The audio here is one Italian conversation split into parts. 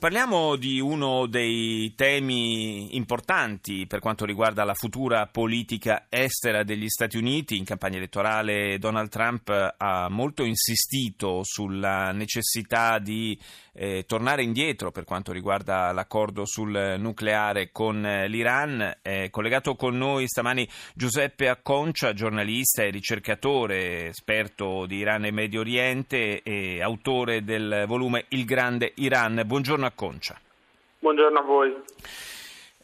Parliamo di uno dei temi importanti per quanto riguarda la futura politica estera degli Stati Uniti. In campagna elettorale Donald Trump ha molto insistito sulla necessità di eh, tornare indietro per quanto riguarda l'accordo sul nucleare con l'Iran. È collegato con noi stamani Giuseppe Acconcia, giornalista e ricercatore, esperto di Iran e Medio Oriente e autore del volume Il Grande Iran. Buongiorno Concia. Buongiorno a voi.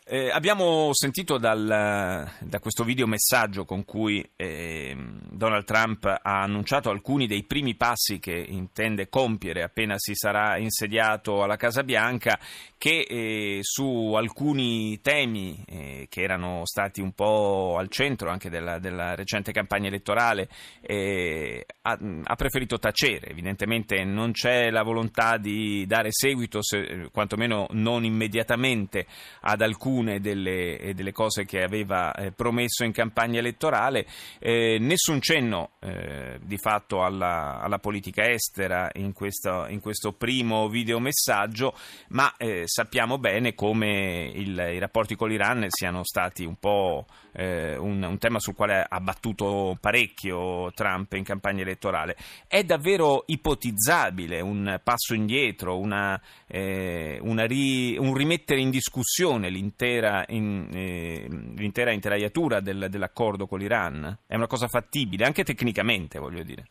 Eh, abbiamo sentito dal, da questo videomessaggio con cui eh, Donald Trump ha annunciato alcuni dei primi passi che intende compiere appena si sarà insediato alla Casa Bianca che eh, su alcuni temi eh, che erano stati un po' al centro anche della, della recente campagna elettorale eh, ha, ha, preferito tacere. Evidentemente non c'è la volontà di dare seguito, se, quantomeno non immediatamente, ad alcuni alcune delle, eh, delle cose che aveva eh, promesso in campagna elettorale, eh, nessun cenno eh, di fatto alla, alla, politica estera in questo, in questo primo videomessaggio, ma eh, sappiamo bene come il, i rapporti con l'Iran siano stati un po' eh, un, un, tema sul quale ha battuto parecchio Trump in campagna elettorale. È davvero ipotizzabile un passo indietro, una, una ri, un rimettere in discussione l'intero l'intera, in, eh, l'intera intelaiatura del, dell'accordo con l'Iran? È una cosa fattibile, anche tecnicamente, voglio dire.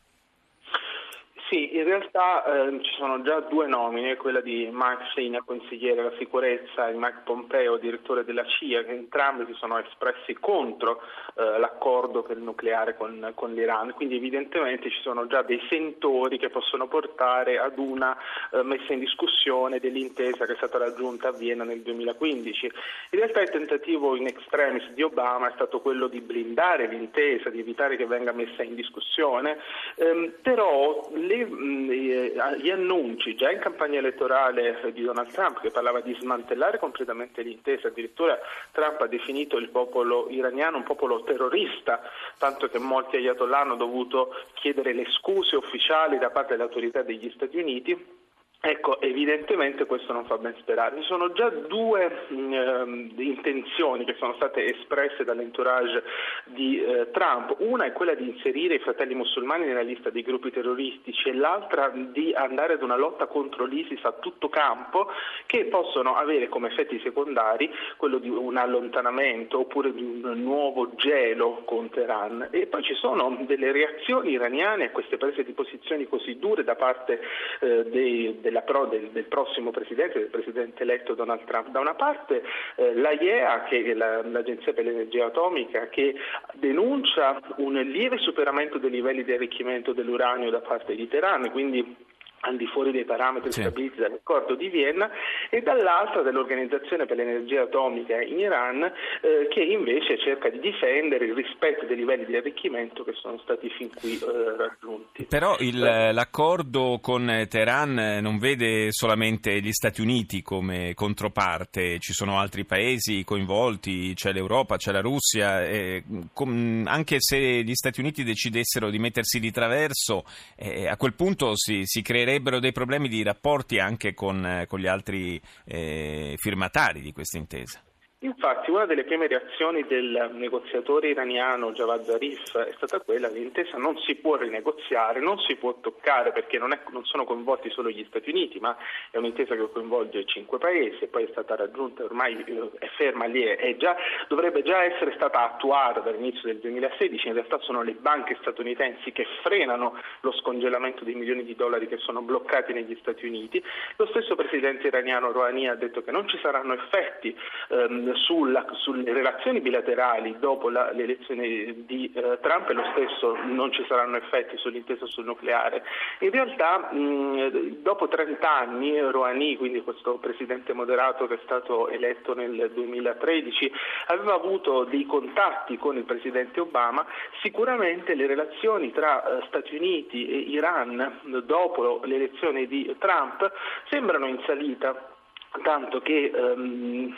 Sì, in realtà eh, ci sono già due nomine, quella di Mark Sina, consigliere della sicurezza, e Mike Pompeo, direttore della CIA, che entrambi si sono espressi contro eh, l'accordo per il nucleare con, con, l'Iran, quindi evidentemente ci sono già dei sentori che possono portare ad una eh, messa in discussione dell'intesa che è stata raggiunta a Vienna nel 2015. In realtà il tentativo in extremis di Obama è stato quello di blindare l'intesa, di evitare che venga messa in discussione, ehm, però le gli annunci già in campagna elettorale di Donald Trump che parlava di smantellare completamente l'intesa, addirittura Trump ha definito il popolo iraniano un popolo terrorista, tanto che molti ayatollah hanno dovuto chiedere le scuse ufficiali da parte delle autorità degli Stati Uniti Ecco, evidentemente questo non fa ben sperare. Ci sono già due eh, intenzioni che sono state espresse dall'entourage di eh, Trump. Una è quella di inserire i fratelli musulmani nella lista dei gruppi terroristici e l'altra di andare ad una lotta contro l'ISIS a tutto campo che possono avere come effetti secondari quello di un allontanamento oppure di un nuovo gelo con Teheran. E poi ci sono delle reazioni iraniane a queste prese di posizioni così dure da parte eh, dei, delle della, del, del, prossimo presidente, del presidente eletto Donald Trump. Da una parte eh, l'AIEA, che è la, l'Agenzia per l'Energia Atomica, che denuncia un lieve superamento dei livelli di arricchimento dell'uranio da parte di Teheran, quindi al di fuori dei parametri sì. stabiliti dall'accordo di Vienna e dall'altra dell'Organizzazione per l'Energia Atomica in Iran eh, che invece cerca di difendere il rispetto dei livelli di arricchimento che sono stati fin qui eh, raggiunti. Però il, eh. l'accordo con Teheran non vede solamente gli Stati Uniti come controparte, ci sono altri paesi coinvolti, c'è l'Europa, c'è la Russia, com, anche se gli Stati Uniti decidessero di mettersi di traverso, eh, a quel punto si, si creerebbe sarebbero dei problemi di rapporti anche con, eh, con gli altri eh, firmatari di questa intesa. Infatti una delle prime reazioni del negoziatore iraniano Javad Zarif è stata quella che l'intesa non si può rinegoziare, non si può toccare perché non, è, non, sono coinvolti solo gli Stati Uniti, ma è un'intesa che coinvolge cinque paesi e poi è stata raggiunta, ormai eh, è ferma lì, è già, dovrebbe già essere stata attuata dall'inizio del 2016, in realtà sono le banche statunitensi che frenano lo scongelamento di milioni di dollari che sono bloccati negli Stati Uniti. Lo stesso presidente iraniano Rouhani ha detto che non ci saranno effetti ehm, sulla, sulle relazioni bilaterali dopo la, l'elezione di eh, Trump e lo stesso non ci saranno effetti sull'intesa sul nucleare. In realtà mh, dopo 30 anni Rouhani, quindi questo presidente moderato che è stato eletto nel 2013, aveva avuto dei contatti con il presidente Obama, sicuramente le relazioni tra eh, Stati Uniti e Iran dopo l'elezione di Trump sembrano in salita tanto che um,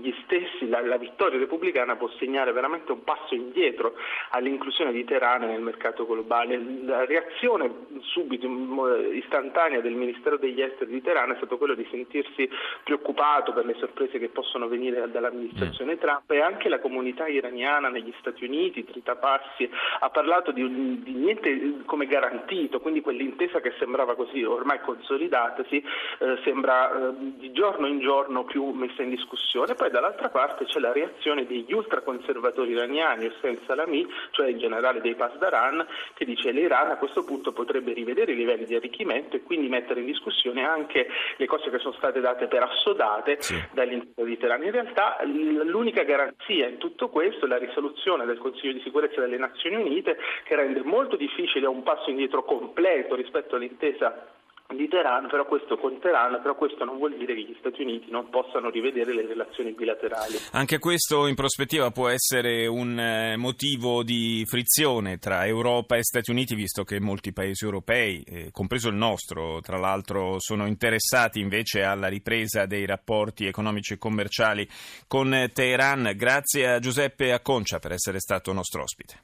gli stessi, la, la, vittoria repubblicana può segnare veramente un passo indietro all'inclusione di Teheran nel mercato globale. La reazione subito, istantanea del Ministero degli Esteri di Teheran è stato quello di sentirsi preoccupato per le sorprese che possono venire dall'amministrazione mm. Trump e anche la comunità iraniana negli Stati Uniti, Trita Passi, ha parlato di, di, niente come garantito, quindi quell'intesa che sembrava così ormai consolidatasi eh, sembra eh, di giorno giorno in giorno più messa in discussione, poi dall'altra parte c'è la reazione degli ultraconservatori iraniani, Hossein Salami, cioè il generale dei Pasdaran, che dice che l'Iran a questo punto potrebbe rivedere i livelli di arricchimento e quindi mettere in discussione anche le cose che sono state date per assodate sì. dall'interno di Teheran. In realtà l'unica garanzia in tutto questo è la risoluzione del Consiglio di sicurezza delle Nazioni Unite che rende molto difficile un passo indietro completo rispetto all'intesa di Teheran, però questo con Teheran, però questo non vuol dire che gli Stati Uniti non possano rivedere le relazioni bilaterali. Anche questo in prospettiva può essere un eh, motivo di frizione tra Europa e Stati Uniti, visto che molti paesi europei, eh, compreso il nostro, tra l'altro, sono interessati invece alla ripresa dei rapporti economici e commerciali con Teheran. Grazie a Giuseppe Acconcia per essere stato nostro ospite.